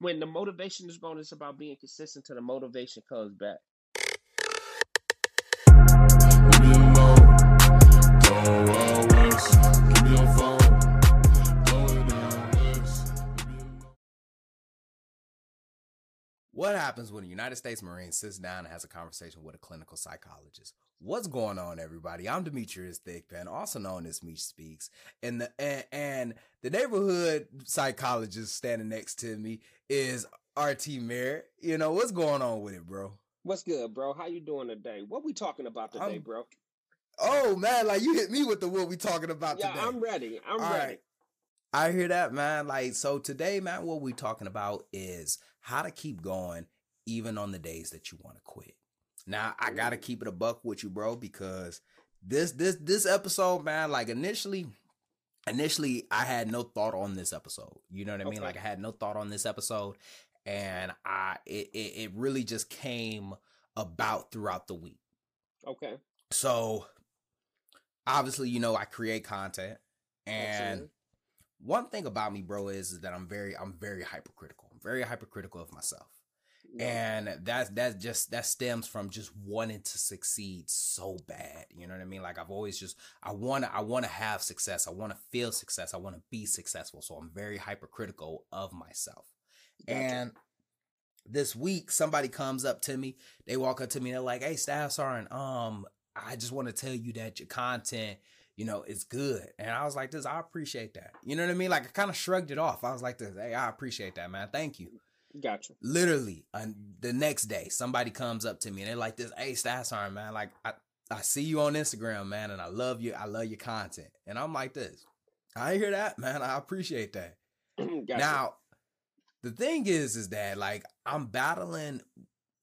when the motivation is gone, it's about being consistent till the motivation comes back. What happens when a United States Marine sits down and has a conversation with a clinical psychologist? What's going on, everybody? I'm Demetrius Thigpen, also known as Meech Speaks, and the and, and the neighborhood psychologist standing next to me is RT Merritt. You know what's going on with it, bro? What's good, bro? How you doing today? What we talking about today, I'm- bro? Oh man, like you hit me with the what we talking about Yeah, today. I'm ready. I'm All ready. right. I hear that, man. Like, so today, man, what we're talking about is how to keep going even on the days that you want to quit. Now, I gotta keep it a buck with you, bro, because this this this episode, man, like initially, initially I had no thought on this episode. You know what I mean? Okay. Like I had no thought on this episode, and I it it, it really just came about throughout the week. Okay. So obviously, you know, I create content and Absolutely. One thing about me, bro, is, is that I'm very I'm very hypercritical. I'm very hypercritical of myself. Yeah. And that's that's just that stems from just wanting to succeed so bad. You know what I mean? Like I've always just I want to I want to have success. I want to feel success. I want to be successful. So I'm very hypercritical of myself. Gotcha. And this week, somebody comes up to me. They walk up to me. They're like, "Hey, Staff Sergeant, um, I just want to tell you that your content, you know, it's good." And I was like, "This, I appreciate that." You know what I mean? Like, I kind of shrugged it off. I was like, "This, hey, I appreciate that, man. Thank you." Gotcha. Literally, the next day, somebody comes up to me and they're like, "This, hey, Sergeant, man, like, I, I see you on Instagram, man, and I love you. I love your content." And I'm like, "This, I hear that, man. I appreciate that." gotcha. Now, the thing is, is that like I'm battling,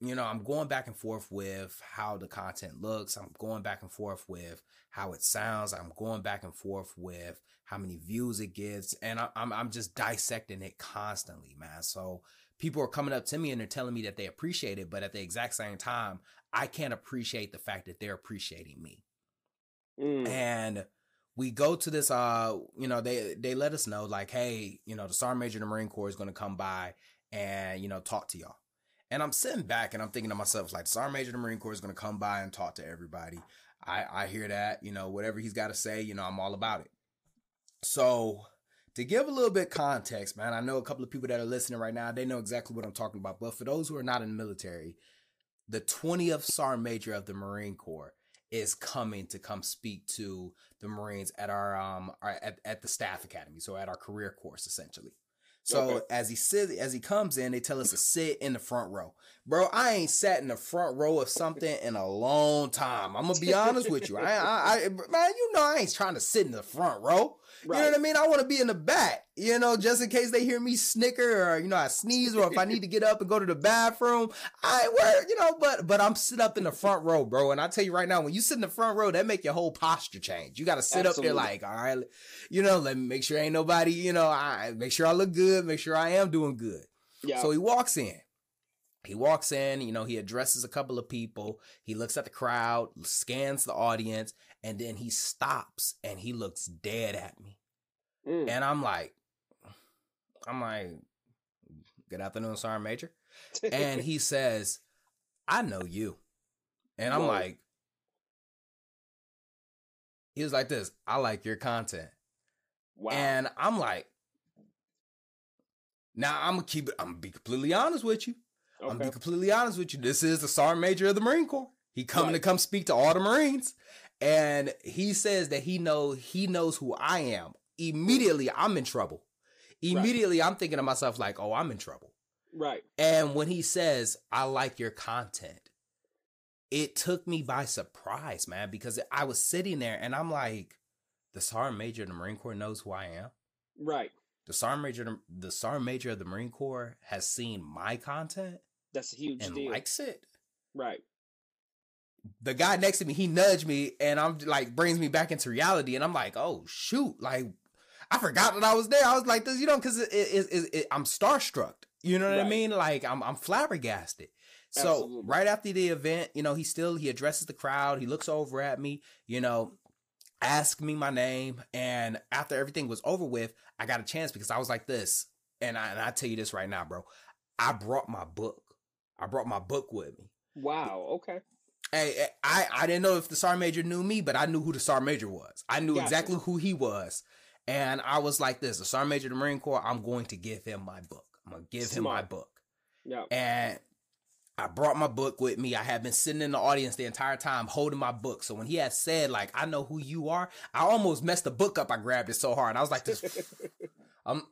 you know, I'm going back and forth with how the content looks. I'm going back and forth with how it sounds. I'm going back and forth with how many views it gets, and I, I'm I'm just dissecting it constantly, man. So people are coming up to me and they're telling me that they appreciate it, but at the exact same time, I can't appreciate the fact that they're appreciating me Mm, and we go to this uh you know they they let us know like hey you know the sergeant major of the marine corps is going to come by and you know talk to y'all and i'm sitting back and i'm thinking to myself like sergeant major of the marine corps is going to come by and talk to everybody. I i hear that you know whatever he's got to say you know i'm all about it. So to give a little bit context man i know a couple of people that are listening right now they know exactly what i'm talking about. But for those who are not in the military the 20th sergeant major of the marine corps is coming to come speak to the Marines at our um our, at, at the staff academy, so at our career course essentially. So Okay. as he sit as he comes in, they tell us to sit in the front row. Bro, I ain't sat in the front row of something in a long time. I'm gonna be honest with you. I, I, I man, you know I ain't trying to sit in the front row. You know what I mean? I want to be in the back, you know, just in case they hear me snicker or you know I sneeze or if I need to get up and go to the bathroom. I work, you know, but but I'm sit up in the front row, bro. And I tell you right now, when you sit in the front row, that make your whole posture change. You got to sit up there like, all right, you know, let me make sure ain't nobody, you know, I make sure I look good, make sure I am doing good. Yeah. So he walks in. He walks in, you know, he addresses a couple of people. He looks at the crowd, scans the audience, and then he stops and he looks dead at me. Mm, And I'm like, I'm like, good afternoon, Sergeant Major. And he says, I know you. And I'm Whoa. like, he was like this, I like your content. wow. And I'm like, now I'm gonna keep it, I'm gonna be completely honest with you. I'm gonna be completely honest with you. This is the sergeant major of the Marine Corps. He coming to come speak to all the Marines, and he says that he know he knows who I am. Immediately, I'm in trouble. Immediately, I'm thinking to myself like, "Oh, I'm in trouble." Right. And when he says, "I like your content," it took me by surprise, man, because I was sitting there and I'm like, "The sergeant major of the Marine Corps knows who I am." Right. The sergeant major, the sergeant major of the Marine Corps has seen my content That's a huge and deal. likes it. right. The guy next to me, he nudged me and I'm like brings me back into reality. And I'm like, oh shoot, like I forgot that I was there. I was like this, you know, because it, it, it, it- I'm starstruck. You know what I mean? Like I'm I'm flabbergasted. So Absolutely. right after the event, you know, he still he addresses the crowd. He looks over at me, you know, asks me my name, and after everything was over with, I got a chance because I was like this. and I, and I tell you this right now, bro. I brought my book. I brought my book with me. Wow. Okay. Hey, I I didn't know if the sergeant major knew me, but I knew who the sergeant major was. I knew Gotcha. exactly who he was, and I was like this: the sergeant major of the Marine Corps. I'm going to give him my book. I'm gonna give him my book. Yeah. And I brought my book with me. I had been sitting in the audience the entire time holding my book. So when he had said, like, I know who you are, I almost messed the book up. I grabbed it so hard. I was like, this I'm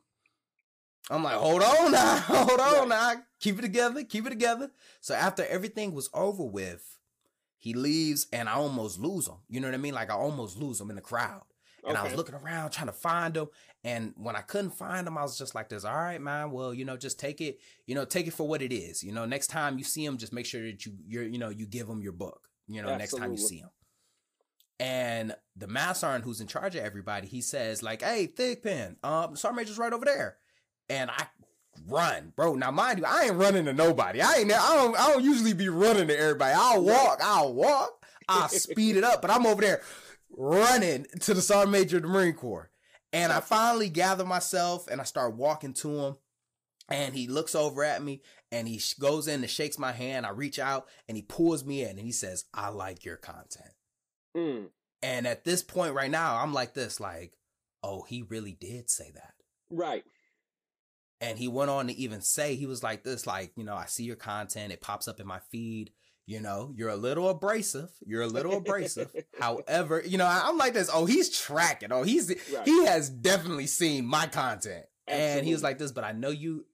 I'm like, hold on now, hold on now. Keep it together, keep it together. So after everything was over with, he leaves and I almost lose him. You know what I mean? Like I almost lose him in the crowd. And I was looking around trying to find him. And when I couldn't find him, I was just like this, all right, man. Well, you know, just take it, you know, take it for what it is. You know, next time you see him, just make sure that you you're, you know, you give him your book, you know, next time you see him. And the mass sergeant who's in charge of everybody, he says, like, hey, Thigpen, um, sergeant major's right over there. And I run, bro. Now, mind you, I ain't running to nobody. I ain't I don't I don't usually be running to everybody. I'll walk, I'll walk, I'll speed it up, but I'm over there running to the sergeant major of the Marine Corps. And I finally gather myself and I start walking to him. And he looks over at me and he goes in and shakes my hand. I reach out and he pulls me in and he says, I like your content. Mm. And at this point right now, I'm like this, like, oh, he really did say that. Right. And he went on to even say, he was like this, like, you know, I see your content, it pops up in my feed. You know, you're a little abrasive. You're a little abrasive. However, you know, I- I'm like this. Oh, he's tracking. Oh, he's Right. he has definitely seen my content. And he was like this, but I know you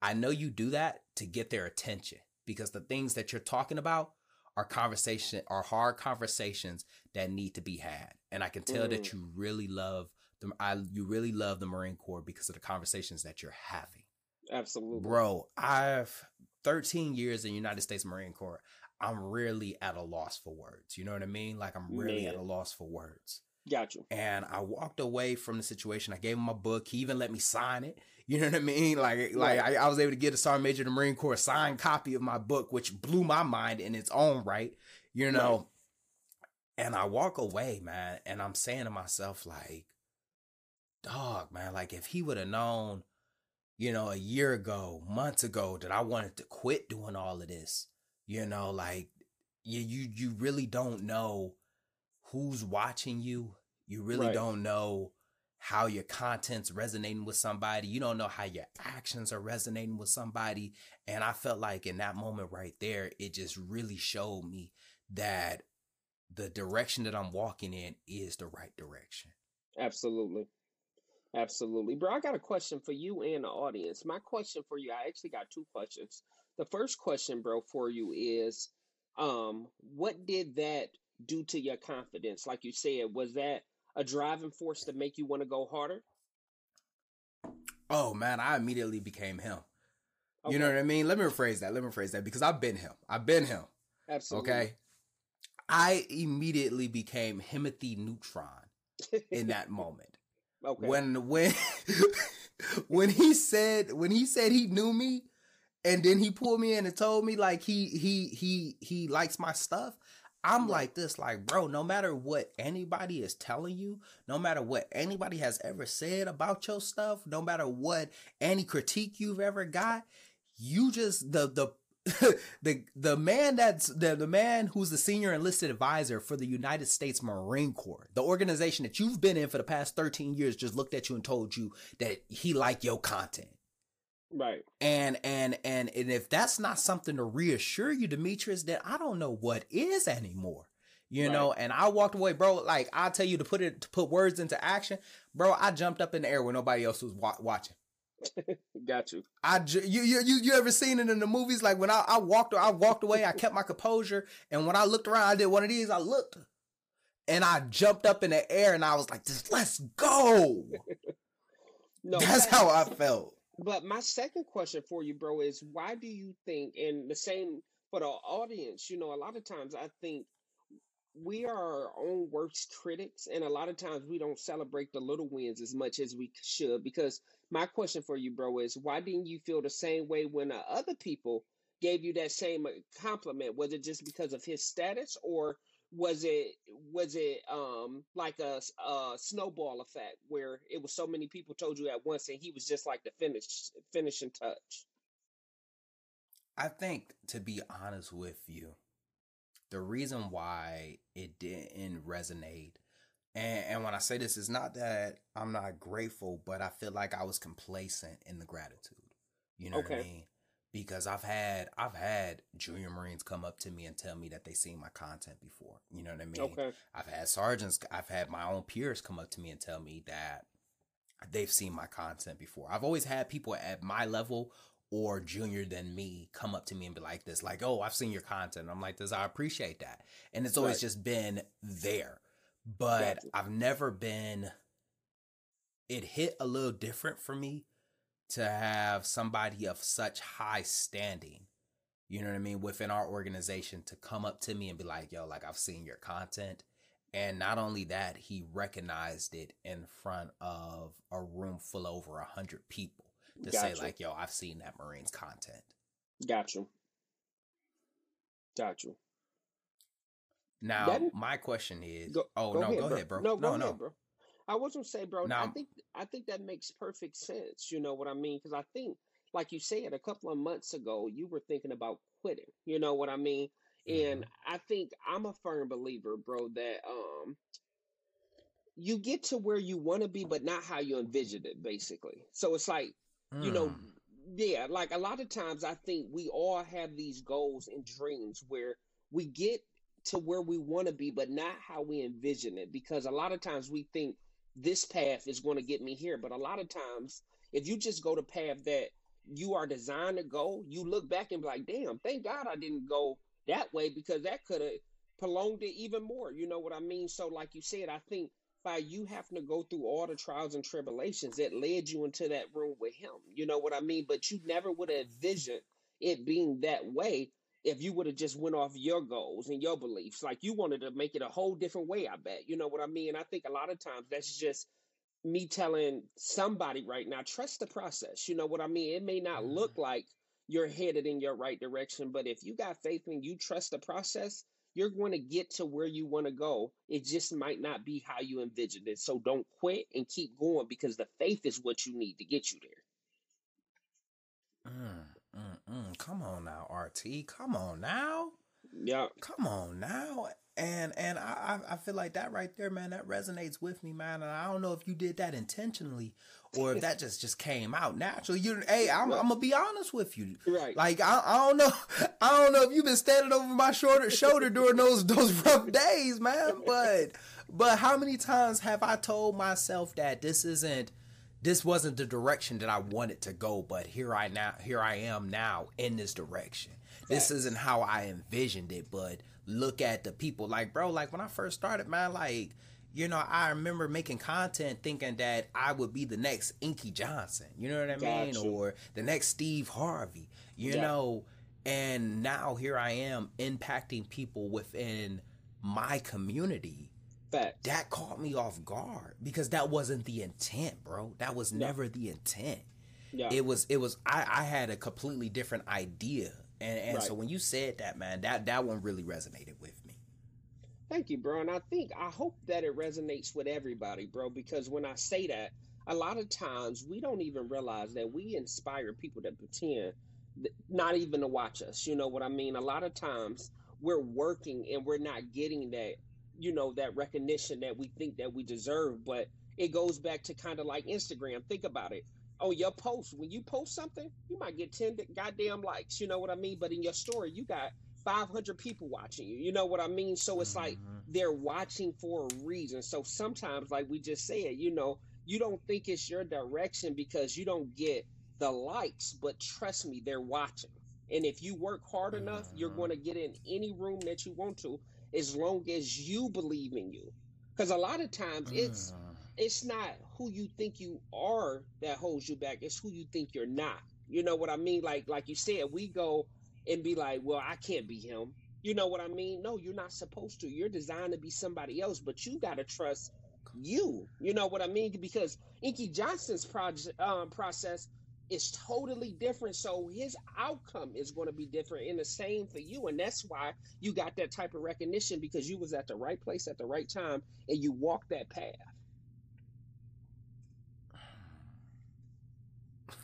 I know you do that to get their attention because the things that you're talking about are conversation are hard conversations that need to be had. And I can tell that Mm. you really love the I you really love the Marine Corps because of the conversations that you're having. Absolutely. Bro, I've 13 years in the United States Marine Corps. I'm really at a loss for words. You know what I mean? Like I'm really at a loss for words. Got you. And I walked away from the situation. I gave him my book. He even let me sign it. You know what I mean? Like, like I, I was able to get a sergeant major of the Marine Corps signed copy of my book, which blew my mind in its own right. You know, and I walk away, man, and I'm saying to myself, like, dog, man, like if he would have known, you know, a year ago, months ago, that I wanted to quit doing all of this, you know, like you you you really don't know who's watching you. You really Right. don't know how your content's resonating with somebody. You don't know how your actions are resonating with somebody. And I felt like in that moment right there, it just really showed me that the direction that I'm walking in is the right direction. Absolutely. Absolutely. Bro, I got a question for you and the audience. My question for you, I actually got two questions. The first question, bro, for you is um what did that do to your confidence? Like you said, was that a driving force to make you want to go harder? Oh man, I immediately became him. You know what I mean? Let me rephrase that. Let me rephrase that because I've been him. I've been him. Absolutely. Okay. I immediately became Himothy Neutron in that moment. Okay. When when when he said when he said he knew me and then he pulled me in and told me like he he he he likes my stuff. I'm like this, like, bro, no matter what anybody is telling you, no matter what anybody has ever said about your stuff, no matter what any critique you've ever got, you just the the the the man that's the, the man who's the senior enlisted advisor for the United States Marine Corps, the organization that you've been in for the past 13 years, just looked at you and told you that he liked your content. right. And and and and if that's not something to reassure you, Demetrius, then I don't know what is anymore. You Right. know, and I walked away, bro. Like I tell you to put it to put words into action, bro. I jumped up in the air when nobody else was wa- watching. Got you. I you, you you ever seen it in the movies? Like when I, I walked I walked away, I kept my composure, and when I looked around, I did one of these. I looked, and I jumped up in the air, and I was like, "Just let's go." No, That's how I felt. But my second question for you, bro, is why do you think, and the same for the audience, you know, a lot of times I think we are our own worst critics, and a lot of times we don't celebrate the little wins as much as we should. Because my question for you, bro, is why didn't you feel the same way when uh, other people gave you that same uh, compliment? Was it just because of his status, or was it was it um like a, a snowball effect where it was so many people told you at once and he was just like the finish finishing touch i think to be honest with you the reason why it didn't resonate and, and when i say this is not that i'm not grateful but i feel like i was complacent in the gratitude you know okay. what i mean because I've had I've had junior Marines come up to me and tell me that they've seen my content before. You know what I mean? Okay. I've had sergeants, I've had my own peers come up to me and tell me that they've seen my content before. I've always had people at my level or junior than me come up to me and be like this, like, "Oh, I've seen your content." I'm like this. I appreciate that, and it's always right. just been there, but gotcha. I've never been. It hit a little different for me to have somebody of such high standing, you know what I mean, within our organization to come up to me and be like, yo, like I've seen your content. And not only that, he recognized it in front of a room full of over a hundred people to gotcha. say, like, yo, I've seen that Marines content. Got you. Got you. Now, that, my question is, go, oh go no, ahead, go bro. ahead, bro. No, no, no, ahead, bro. I was gonna say, bro. Now, I think I think that makes perfect sense. You know what I mean? Because I think, like you said, a couple of months ago, you were thinking about quitting. You know what I mean? And mm-hmm. I think I'm a firm believer, bro, that um, you get to where you want to be, but not how you envisioned it. Basically, so it's like, mm. you know, mm. yeah, like a lot of times I think we all have these goals and dreams where we get to where we want to be, but not how we envision it. Because a lot of times we think this path is going to get me here. But a lot of times, if you just go the path that you are designed to go, you look back and be like, damn, thank God I didn't go that way because that could have prolonged it even more. You know what I mean? So, like you said, I think by you having to go through all the trials and tribulations that led you into that room with him. You know what I mean? But you never would have envisioned it being that way if you would have just went off your goals and your beliefs like you wanted to make it a whole different way i bet you know what i mean i think a lot of times that's just me telling somebody right now trust the process you know what i mean it may not look mm-hmm. like you're headed in your right direction but if you got faith and you trust the process you're going to get to where you want to go it just might not be how you envisioned it so don't quit and keep going because the faith is what you need to get you there mm. Mm-mm. Come on now, RT. Come on now. Yeah. Come on now. And and I I feel like that right there, man, that resonates with me, man. And I don't know if you did that intentionally or if that just just came out naturally. You hey, I'm, I'm gonna be honest with you. Right. Like I, I don't know I don't know if you've been standing over my shoulder shoulder during those those rough days, man. But but how many times have I told myself that this isn't this wasn't the direction that I wanted to go, but here I now here I am now in this direction. This isn't how I envisioned it, but look at the people. Like, bro, like when I first started, man, like, you know, I remember making content thinking that I would be the next Inky Johnson, you know what I mean? Gotcha. Or the next Steve Harvey, you yeah. know. And now here I am impacting people within my community Facts. That caught me off guard because that wasn't the intent, bro. That was yeah. never the intent. Yeah. It was it was I, I had a completely different idea. And and right. so when you said that, man, that that one really resonated with me. Thank you, bro. And I think I hope that it resonates with everybody, bro, because when I say that, a lot of times we don't even realize that we inspire people to pretend not even to watch us. You know what I mean? A lot of times we're working and we're not getting that you know that recognition that we think that we deserve but it goes back to kind of like instagram. Think about it. On your post when you post something you might get 10 goddamn likes you know what i mean? But in your story you got 500 people watching you you know what i mean? So it's mm-hmm. like they're watching for a reason. So sometimes like we just said you know you don't think it's your direction because you don't get the likes but trust me they're watching. And if you work hard enough mm-hmm. you're going to get in any room that you want to as long as you believe in you. Because a lot of times it's uh. it's not who you think you are that holds you back. It's who you think you're not. You know what I mean? Like like you said, we go and be like, well, I can't be him. You know what I mean? No, you're not supposed to. You're designed to be somebody else, but you got to trust you. You know what I mean? Because Inky Johnson's project um, process is totally different. So his outcome is going to be different and the same for you. And that's why you got that type of recognition because you was at the right place at the right time and you walked that path.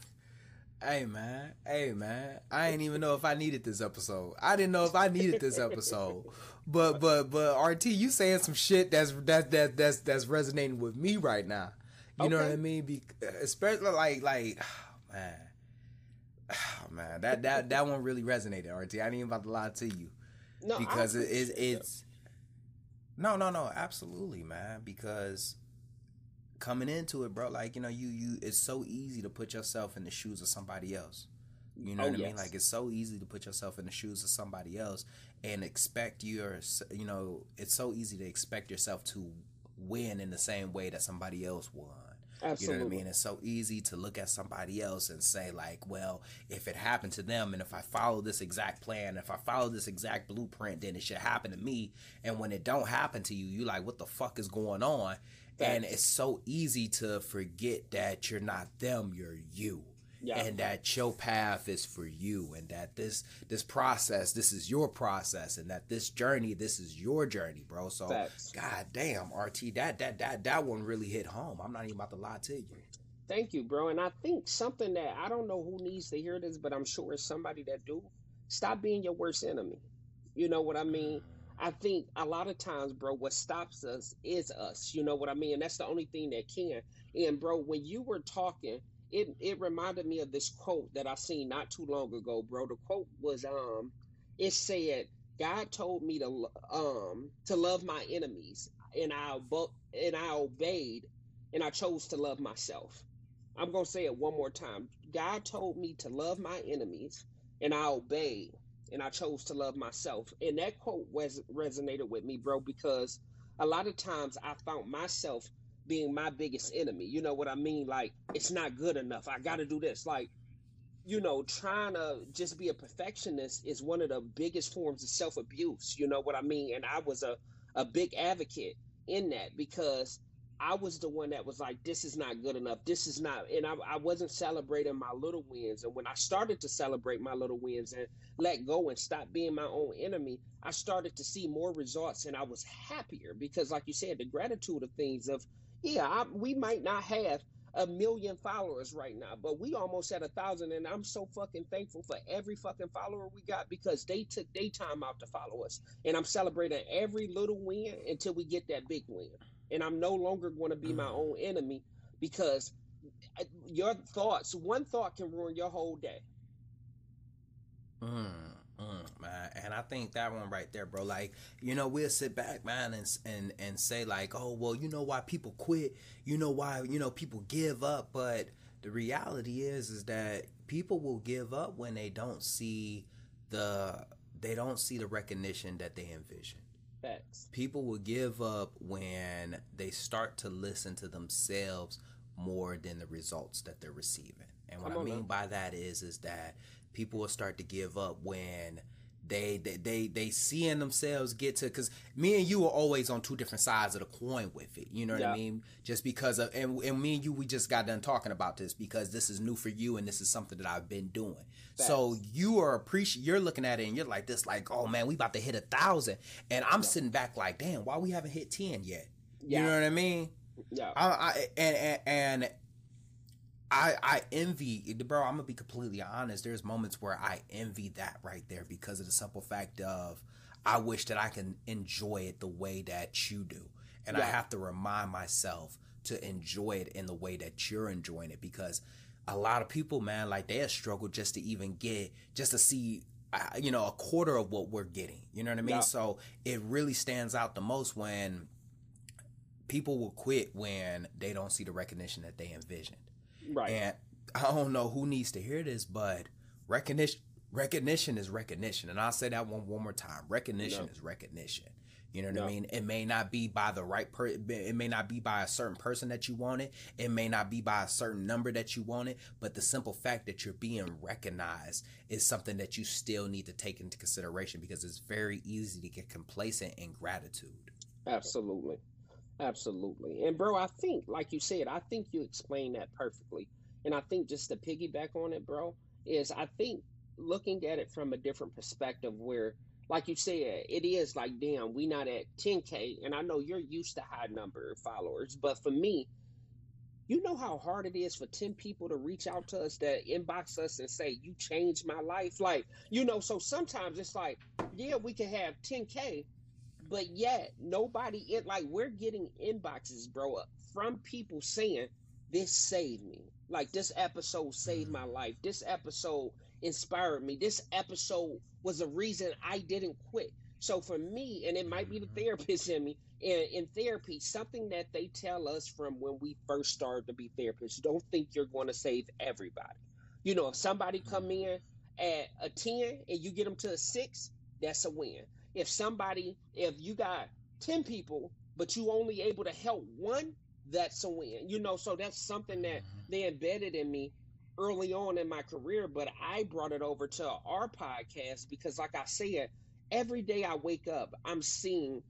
Hey man, hey man, I didn't even know if I needed this episode. I didn't know if I needed this episode, but but but RT, you saying some shit that's that that that's that's resonating with me right now. You okay. know what I mean? Be, especially like like man, oh, man, that that that one really resonated, RT. I ain't even about to lie to you, no, because it, it, it's no no no absolutely man because coming into it, bro, like you know, you you it's so easy to put yourself in the shoes of somebody else. You know oh, what I mean? Like it's so easy to put yourself in the shoes of somebody else and expect your, you know, it's so easy to expect yourself to win in the same way that somebody else won. Absolutely. You know what I mean? It's so easy to look at somebody else and say, like, well, if it happened to them and if I follow this exact plan, if I follow this exact blueprint, then it should happen to me. And when it don't happen to you, you like, what the fuck is going on? And it's so easy to forget that you're not them, you're you. Yeah. And that your path is for you and that this this process, this is your process and that this journey, this is your journey, bro. So Facts. God damn, RT, that that that that one really hit home. I'm not even about to lie to you. Thank you, bro. And I think something that I don't know who needs to hear this, but I'm sure it's somebody that do. Stop being your worst enemy. You know what I mean? I think a lot of times, bro, what stops us is us. You know what I mean? And that's the only thing that can. And bro, when you were talking, it it reminded me of this quote that I seen not too long ago, bro. The quote was um it said, God told me to um to love my enemies and I and I obeyed and I chose to love myself. I'm to say it one more time. God told me to love my enemies and I obeyed and I chose to love myself. And that quote was resonated with me, bro, because a lot of times I found myself being my biggest enemy. You know what I mean? Like it's not good enough. I got to do this. Like you know, trying to just be a perfectionist is one of the biggest forms of self abuse. You know what I mean? And I was a a big advocate in that because I was the one that was like, this is not good enough. This is not, and I, I wasn't celebrating my little wins. And when I started to celebrate my little wins and let go and stop being my own enemy, I started to see more results and I was happier because, like you said, the gratitude of things of, yeah, I, we might not have a million followers right now, but we almost at a thousand, and I'm so fucking thankful for every fucking follower we got because they took their time out to follow us, and I'm celebrating every little win until we get that big win. And I'm no longer going to be my own enemy because uh, your thoughts, one thought can ruin your whole day. Mm, man, and I think that one right there, bro. Like, you know, we'll sit back, man, and and and say like, oh, well, you know why people quit, you know why you know people give up, but the reality is, is that people will give up when they don't see the they don't see the recognition that they envision. Facts. People will give up when they start to listen to themselves more than the results that they're receiving. And what I mean now. by that is is that people will start to give up when they they they, they seeing themselves get to because me and you are always on two different sides of the coin with it you know what yeah. i mean just because of and, and me and you we just got done talking about this because this is new for you and this is something that i've been doing Facts. so you are appreciate you're looking at it and you're like this like oh man we about to hit a thousand and i'm yeah. sitting back like damn why we haven't hit 10 yet yeah. you know what i mean yeah I, I and, and and I I envy bro. I'm gonna be completely honest. There's moments where I envy that right there because of the simple fact of I wish that I can enjoy it the way that you do, and yeah. I have to remind myself to enjoy it in the way that you're enjoying it because a lot of people, man, like they have struggled just to even get just to see. Uh, you know, a quarter of what we're getting. You know what I mean? Yeah. So it really stands out the most when people will quit when they don't see the recognition that they envisioned. Right. And I don't know who needs to hear this, but recognition recognition is recognition. And I'll say that one one more time. Recognition no. is recognition. You know what no. I mean? It may not be by the right per it may not be by a certain person that you want it. It may not be by a certain number that you want it, but the simple fact that you're being recognized is something that you still need to take into consideration because it's very easy to get complacent in gratitude. Absolutely. Absolutely. And bro, I think, like you said, I think you explained that perfectly. And I think just to piggyback on it, bro, is I think looking at it from a different perspective where like you said, it is like, damn, we not at 10K. And I know you're used to high number of followers, but for me, you know how hard it is for 10 people to reach out to us that inbox us and say, you changed my life. Like, you know, so sometimes it's like, yeah, we can have 10K, but yet nobody, it like, we're getting inboxes, bro, from people saying, this saved me. Like, this episode saved my life. This episode inspired me. This episode was a reason I didn't quit. So for me, and it might be the mm-hmm. therapist in me, in, in therapy, something that they tell us from when we first started to be therapists, don't think you're going to save everybody. You know, if somebody come mm-hmm. in at a 10 and you get them to a 6, that's a win. If somebody, if you got 10 people, but you only able to help one, that's a win. You know, so that's something that mm-hmm. they embedded in me early on in my career, but I brought it over to our podcast because, like I said, every day I wake up, I'm seeing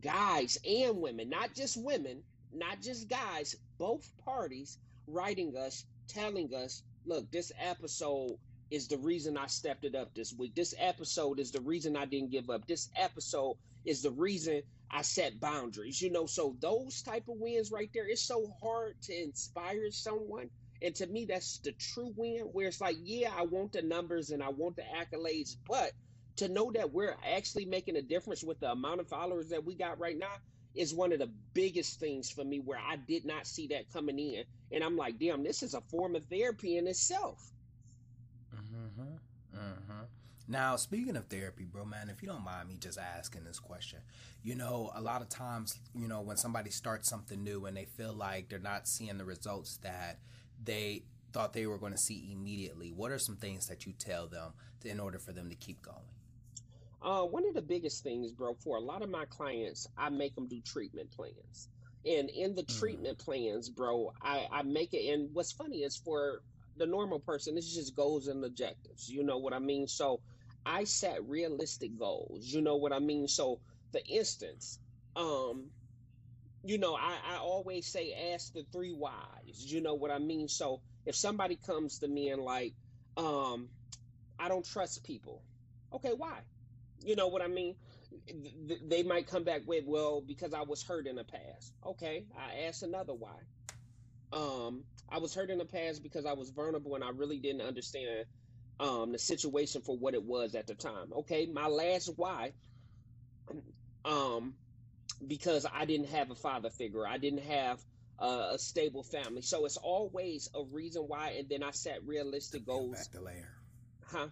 guys and women, not just women, not just guys, both parties writing us, telling us, look, this episode is the reason I stepped it up this week. This episode is the reason I didn't give up. This episode is the reason I set boundaries. You know, so those type of wins right there, it's so hard to inspire someone and to me, that's the true win, where it's like, yeah, I want the numbers and I want the accolades, but to know that we're actually making a difference with the amount of followers that we got right now is one of the biggest things for me where I did not see that coming in. And I'm like, damn, this is a form of therapy in itself. Mm-hmm. Now, speaking of therapy, bro, man, if you don't mind me just asking this question, you know, a lot of times, you know, when somebody starts something new and they feel like they're not seeing the results that they thought they were going to see immediately? What are some things that you tell them to, in order for them to keep going? Uh, one of the biggest things, bro, for a lot of my clients, I make them do treatment plans. And in the mm. treatment plans, bro, I, I make it. And what's funny is for the normal person, this just goals and objectives. You know what I mean? So I set realistic goals. You know what I mean? So, for instance, um, you know, I, I always say ask the three whys. You know what I mean? So if somebody comes to me and like, um, I don't trust people. Okay, why? You know what I mean? Th- they might come back with, well, because I was hurt in the past. Okay, I ask another why. Um, I was hurt in the past because I was vulnerable and I really didn't understand um, the situation for what it was at the time. Okay, my last why. Um, because I didn't have a father figure. I didn't have a stable family. So it's always a reason why. And then I set realistic goals. Back the layer. Huh?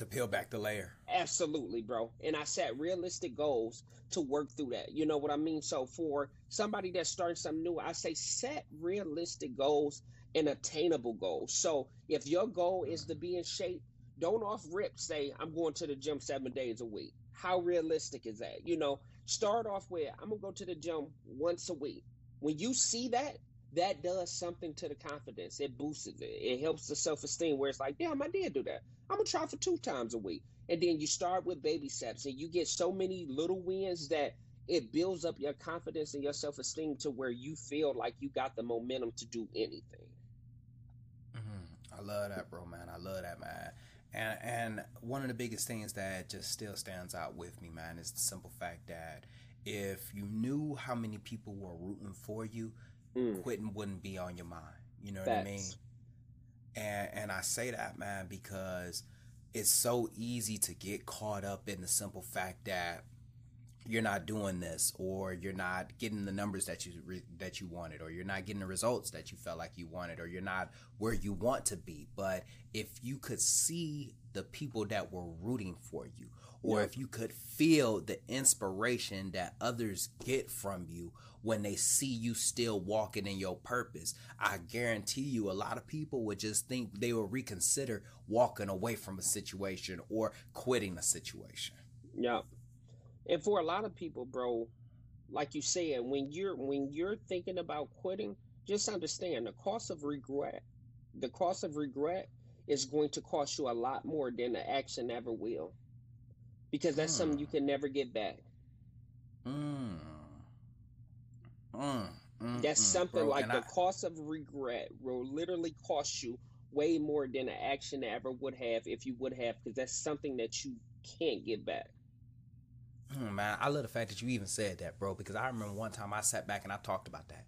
To peel back the layer. Absolutely, bro. And I set realistic goals to work through that. You know what I mean? So for somebody that's starting something new, I say set realistic goals and attainable goals. So if your goal is to be in shape, don't off rip say, I'm going to the gym seven days a week. How realistic is that? You know, start off with I'm gonna go to the gym once a week. When you see that, that does something to the confidence. It boosts it. It helps the self esteem. Where it's like, damn, I did do that. I'm gonna try for two times a week, and then you start with baby steps, and you get so many little wins that it builds up your confidence and your self esteem to where you feel like you got the momentum to do anything. Mm-hmm. I love that, bro, man. I love that, man. And and one of the biggest things that just still stands out with me, man, is the simple fact that if you knew how many people were rooting for you, mm. quitting wouldn't be on your mind. You know Facts. what I mean? And and I say that, man, because it's so easy to get caught up in the simple fact that you're not doing this or you're not getting the numbers that you re- that you wanted or you're not getting the results that you felt like you wanted or you're not where you want to be but if you could see the people that were rooting for you or if you could feel the inspiration that others get from you when they see you still walking in your purpose i guarantee you a lot of people would just think they will reconsider walking away from a situation or quitting a situation yeah and for a lot of people, bro, like you said, when you're when you're thinking about quitting, just understand the cost of regret. The cost of regret is going to cost you a lot more than the action ever will. Because that's something you hmm. can never get back. Mm. Mm. Mm-mm, That's something bro, like the I... cost of regret will literally cost you way more than an action ever would have if you would have, because that's something that you can't get back. Hmm, man, I love the fact that you even said that, bro, because I remember one time I sat back and I talked about that.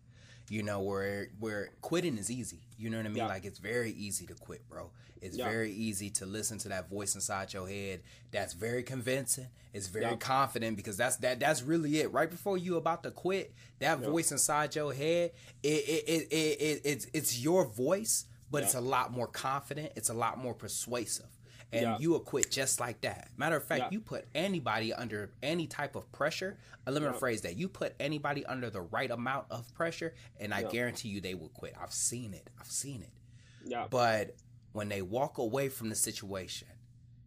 You know, where where quitting is easy. You know what I mean? Yeah. Like it's very easy to quit, bro. It's yeah. very easy to listen to that voice inside your head that's very convincing. It's very yeah. confident because that's that that's really it. Right before you about to quit, that voice inside your head, it it, it, it, it it's it's your voice, but it's a lot more confident, it's a lot more persuasive and yeah. you will quit just like that. Matter of fact, yeah. you put anybody under any type of pressure. Uh, let me rephrase that. You put anybody under the right amount of pressure, and I guarantee you they will quit. I've seen it. I've seen it. Yeah. But when they walk away from the situation,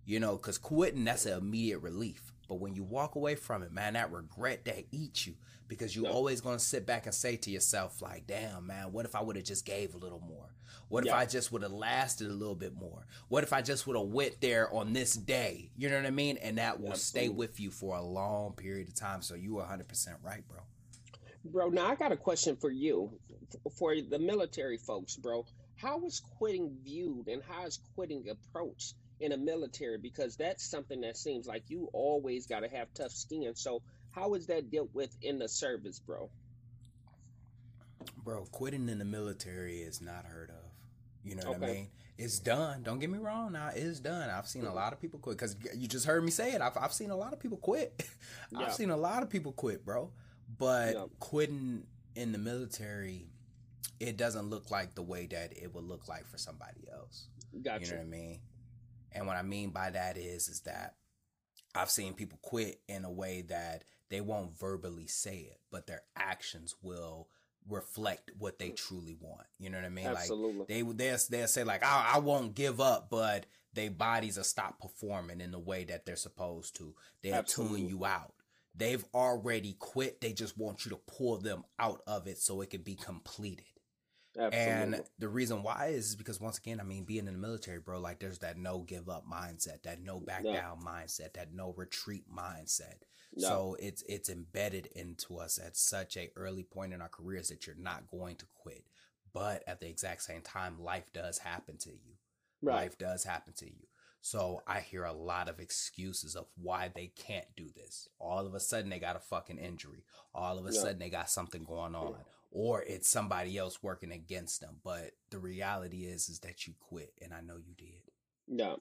you know, because quitting that's an immediate relief. But when you walk away from it, man, that regret that eats you because you're always going to sit back and say to yourself, like, damn, man, what if I would have just gave a little more? What if I just would have lasted a little bit more? What if I just would have went there on this day? You know what I mean? And that will stay with you for a long period of time. So you are 100% right, bro. Bro, now I got a question for you, for the military folks, bro. How is quitting viewed and how is quitting approached in a military? Because that's something that seems like you always got to have tough skin. So how is that dealt with in the service, bro? Bro, quitting in the military is not heard of. You know what okay. I mean? It's done. Don't get me wrong. Now it's done. I've seen a mm-hmm. lot of people quit because you just heard me say it. I've, I've seen a lot of people quit. Yeah. I've seen a lot of people quit, bro. But yeah. quitting in the military, it doesn't look like the way that it would look like for somebody else. Gotcha. You know what I mean? And what I mean by that is, is that I've seen people quit in a way that they won't verbally say it, but their actions will reflect what they truly want. You know what I mean? Absolutely. Like they they they'll say like I, I won't give up, but their bodies will stop performing in the way that they're supposed to. They'll Absolutely. tune you out. They've already quit. They just want you to pull them out of it so it can be completed. Absolutely. And the reason why is because once again, I mean, being in the military, bro, like there's that no give up mindset, that no back yeah. down mindset, that no retreat mindset. No. So it's it's embedded into us at such a early point in our careers that you're not going to quit. But at the exact same time, life does happen to you. Right. Life does happen to you. So I hear a lot of excuses of why they can't do this. All of a sudden they got a fucking injury. All of a yeah. sudden they got something going on. Or it's somebody else working against them. But the reality is is that you quit and I know you did. Yeah.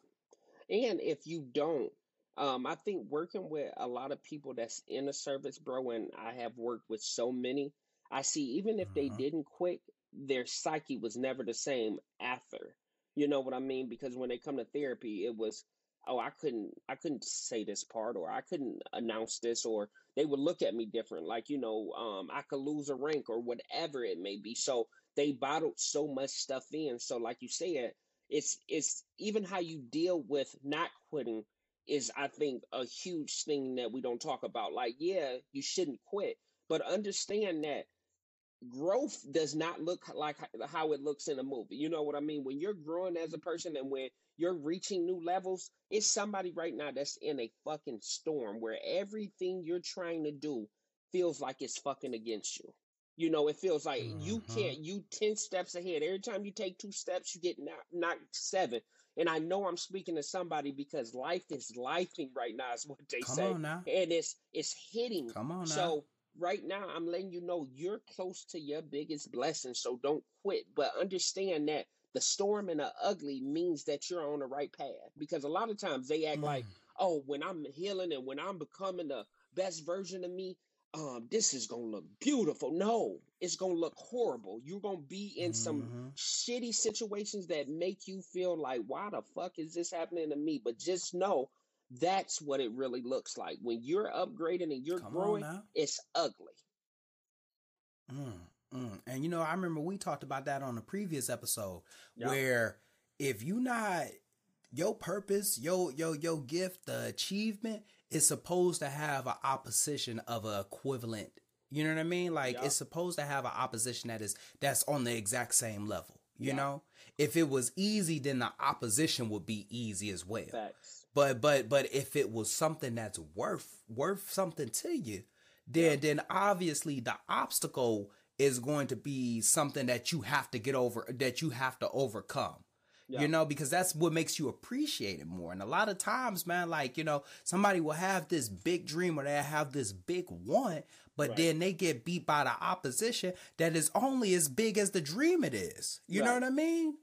And if you don't, um, I think working with a lot of people that's in the service, bro, and I have worked with so many, I see even if they mm-hmm. didn't quit, their psyche was never the same after. You know what I mean? Because when they come to therapy, it was, oh, I couldn't, I couldn't say this part, or I couldn't announce this, or they would look at me different. Like you know, um, I could lose a rank or whatever it may be. So they bottled so much stuff in. So like you said, it's it's even how you deal with not quitting is I think a huge thing that we don't talk about. Like, yeah, you shouldn't quit, but understand that growth does not look like how it looks in a movie. You know what I mean? When you're growing as a person and when you're reaching new levels, it's somebody right now that's in a fucking storm where everything you're trying to do feels like it's fucking against you. You know, it feels like mm-hmm. you can't, you 10 steps ahead. Every time you take two steps, you get knocked, knocked seven. And I know I'm speaking to somebody because life is lifing right now, is what they Come say. And it's it's hitting. Come on now. So right now I'm letting you know you're close to your biggest blessing. So don't quit. But understand that the storm and the ugly means that you're on the right path. Because a lot of times they act mm. like, oh, when I'm healing and when I'm becoming the best version of me, um, this is gonna look beautiful. No, it's gonna look horrible. You're gonna be in some mm-hmm. shitty situations that make you feel like, why the fuck is this happening to me? But just know that's what it really looks like. When you're upgrading and you're Come growing, it's ugly. Mm, mm. And you know, I remember we talked about that on a previous episode yep. where if you not your purpose, your your your gift, the achievement is supposed to have an opposition of an equivalent. You know what I mean? Like it's supposed to have an opposition that is that's on the exact same level. You yeah. know, if it was easy, then the opposition would be easy as well. Facts. But but but if it was something that's worth worth something to you, then yeah. then obviously the obstacle is going to be something that you have to get over that you have to overcome yeah. you know because that's what makes you appreciate it more and a lot of times man like you know somebody will have this big dream or they have this big want but right. then they get beat by the opposition that is only as big as the dream it is you right. know what i mean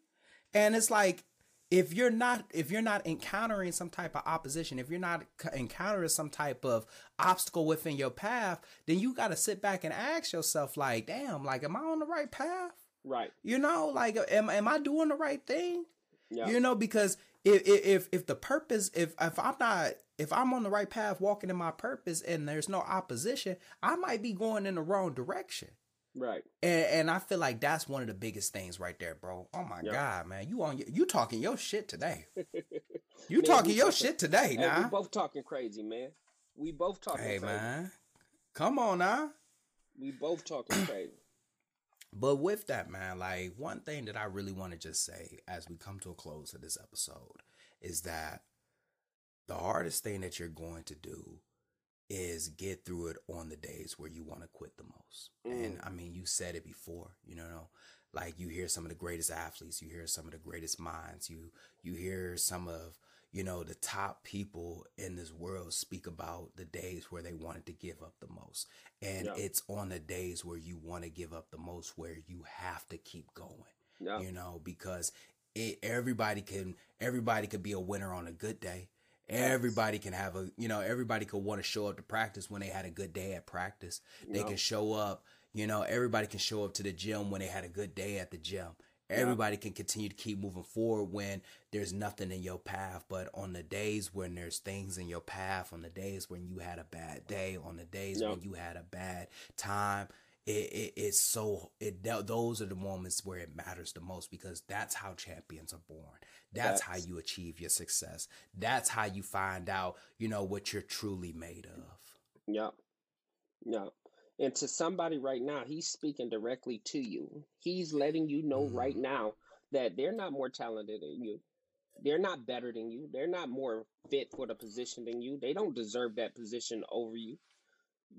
and it's like if you're not if you're not encountering some type of opposition if you're not encountering some type of obstacle within your path then you got to sit back and ask yourself like damn like am i on the right path? Right. You know like am, am i doing the right thing? Yeah. you know because if if if the purpose if if i'm not if i'm on the right path walking in my purpose and there's no opposition i might be going in the wrong direction Right. And and I feel like that's one of the biggest things right there, bro. Oh my yep. god, man. You on you talking your shit today. You man, talking your talking, shit today, hey, now. We both talking crazy, man. We both talking Hey crazy. man. Come on now. We both talking crazy. But with that, man, like one thing that I really want to just say as we come to a close of this episode is that the hardest thing that you're going to do is get through it on the days where you want to quit the most. Mm. And I mean, you said it before, you know, like you hear some of the greatest athletes, you hear some of the greatest minds, you you hear some of, you know, the top people in this world speak about the days where they wanted to give up the most. And yeah. it's on the days where you want to give up the most where you have to keep going. Yeah. You know, because it everybody can everybody could be a winner on a good day Everybody can have a, you know, everybody could want to show up to practice when they had a good day at practice. They can show up, you know, everybody can show up to the gym when they had a good day at the gym. Everybody can continue to keep moving forward when there's nothing in your path. But on the days when there's things in your path, on the days when you had a bad day, on the days when you had a bad time, it, it it's so it those are the moments where it matters the most because that's how champions are born. That's, that's how you achieve your success. That's how you find out you know what you're truly made of. Yep yep and to somebody right now he's speaking directly to you. He's letting you know mm-hmm. right now that they're not more talented than you. They're not better than you. They're not more fit for the position than you. They don't deserve that position over you.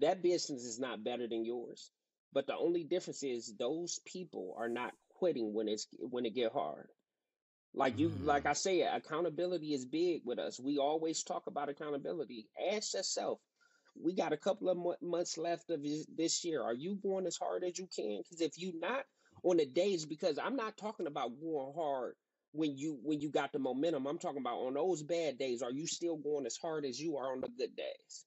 That business is not better than yours but the only difference is those people are not quitting when it's when it get hard. Like you, mm. like I say, accountability is big with us. We always talk about accountability. Ask yourself, we got a couple of months left of this year. Are you going as hard as you can? Because if you not on the days, because I'm not talking about going hard when you when you got the momentum. I'm talking about on those bad days. Are you still going as hard as you are on the good days?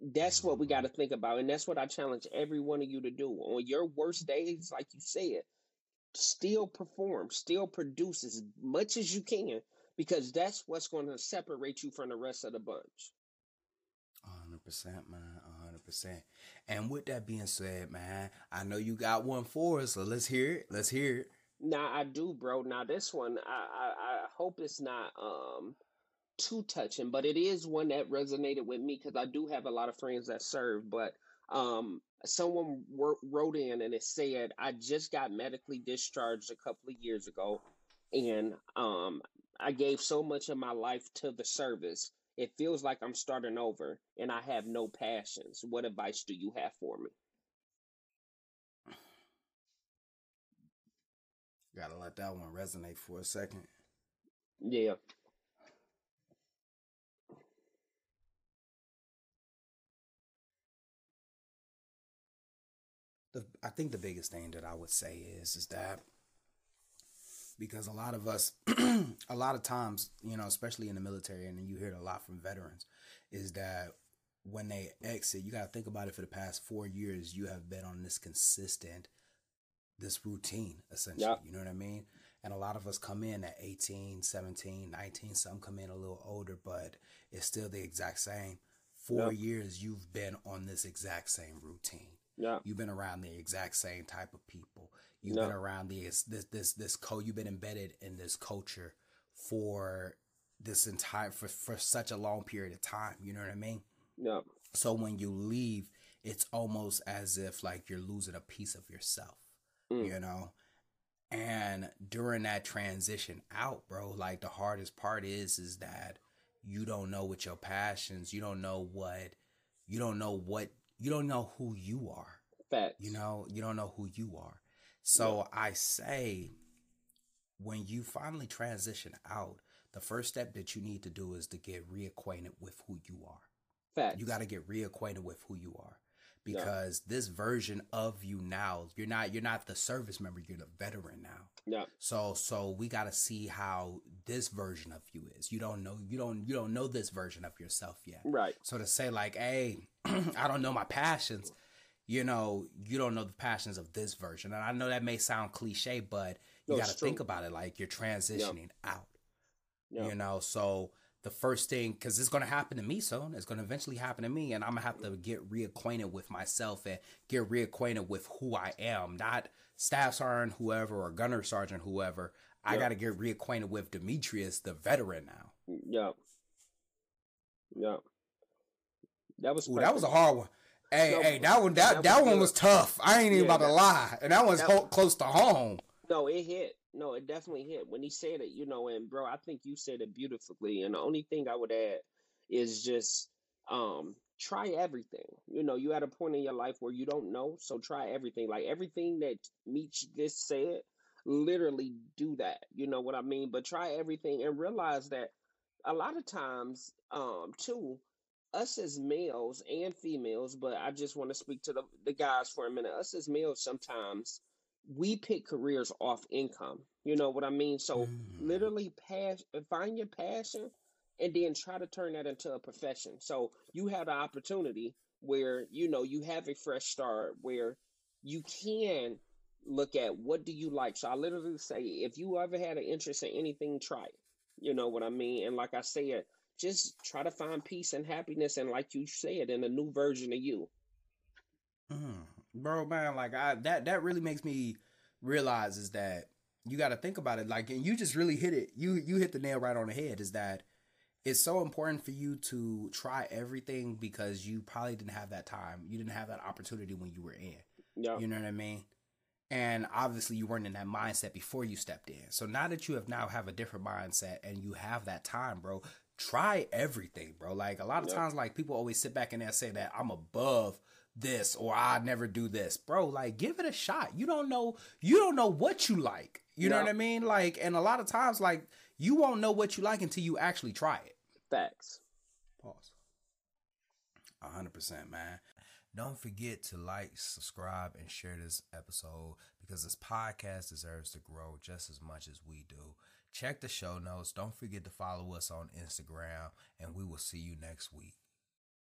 That's what we got to think about. And that's what I challenge every one of you to do. On your worst days, like you said, still perform, still produce as much as you can, because that's what's going to separate you from the rest of the bunch. 100%, man. 100%. And with that being said, man, I know you got one for us, so let's hear it. Let's hear it. Now I do, bro. Now this one, I I, I hope it's not um too touching, but it is one that resonated with me because I do have a lot of friends that serve. But um, someone wrote in and it said, I just got medically discharged a couple of years ago, and um, I gave so much of my life to the service. It feels like I'm starting over and I have no passions. What advice do you have for me? Gotta let that one resonate for a second. Yeah. I think the biggest thing that I would say is is that because a lot of us a lot of times, you know, especially in the military and you hear it a lot from veterans, is that when they exit, you got to think about it for the past 4 years you have been on this consistent this routine essentially, yep. you know what I mean? And a lot of us come in at 18, 17, 19, some come in a little older, but it's still the exact same. 4 yep. years you've been on this exact same routine yeah. You've been around the exact same type of people. You've been around this this this this co you've been embedded in this culture for this entire for, for such a long period of time. You know what I mean? Yeah. So when you leave, it's almost as if like you're losing a piece of yourself. Mm. You know? And during that transition out, bro, like the hardest part is is that you don't know what your passions, you don't know what you don't know what you don't know who you are. Facts. You know, you don't know who you are. So I say, when you finally transition out, the first step that you need to do is to get reacquainted with who you are. Facts. You got to get reacquainted with who you are Yeah. because this version of you now, you're not you're not the service member, you're the veteran now. yeah. So so we got to see how this version of you is. You don't know you don't you don't know this version of yourself yet. Right. So to say like, "Hey, I don't know my passions." You know, you don't know the passions of this version. And I know that may sound cliche, but you No, got to think about it like you're transitioning out. Yeah. You know, so the first thing, because it's going to happen to me soon, it's going to eventually happen to me, and I'm going to have to get reacquainted with myself and get reacquainted with who I am, not staff sergeant, whoever, or gunner sergeant, whoever. I got to get reacquainted with Demetrius, the veteran now. Yeah. Yeah. That was Ooh, that was a hard one. Hey, No, hey, that one, that, that that, one was tough. I ain't even Yeah, about to lie, and that one's that- ho- close to home. No, it hit. No, it definitely hit when he said it. You know, and bro, I think you said it beautifully. And the only thing I would add is just um try everything. You know, you at a point in your life where you don't know, so try everything. Like everything that Meech just said, literally do that. You know what I mean? But try everything and realize that a lot of times, um, too, us as males and females, but I just want to speak to the, the guys for a minute. Us as males sometimes we pick careers off income. You know what I mean? So Mm. literally pass find your passion and then try to turn that into a profession. So you have the opportunity where you know you have a fresh start where you can look at what do you like. So I literally say if you ever had an interest in anything, try it. You know what I mean? And like I said, just try to find peace and happiness and like you said in a new version of you. Mm, bro, man, like I that that really makes me realize is that you got to think about it. Like, and you just really hit it. You you hit the nail right on the head. Is that it's so important for you to try everything because you probably didn't have that time. You didn't have that opportunity when you were in. Yeah. You know what I mean? And obviously you weren't in that mindset before you stepped in. So now that you have now have a different mindset and you have that time, bro, try everything, bro. Like a lot of Yeah. times like people always sit back and they say that I'm above this or I never do this. Bro, like give it a shot. You don't know you don't know what you like. You know what I mean? Like and a lot of times like you won't know what you like until you actually try it. Facts. Pause. A hundred percent, man. Don't forget to like, subscribe, and share this episode because this podcast deserves to grow just as much as we do. Check the show notes. Don't forget to follow us on Instagram, and we will see you next week.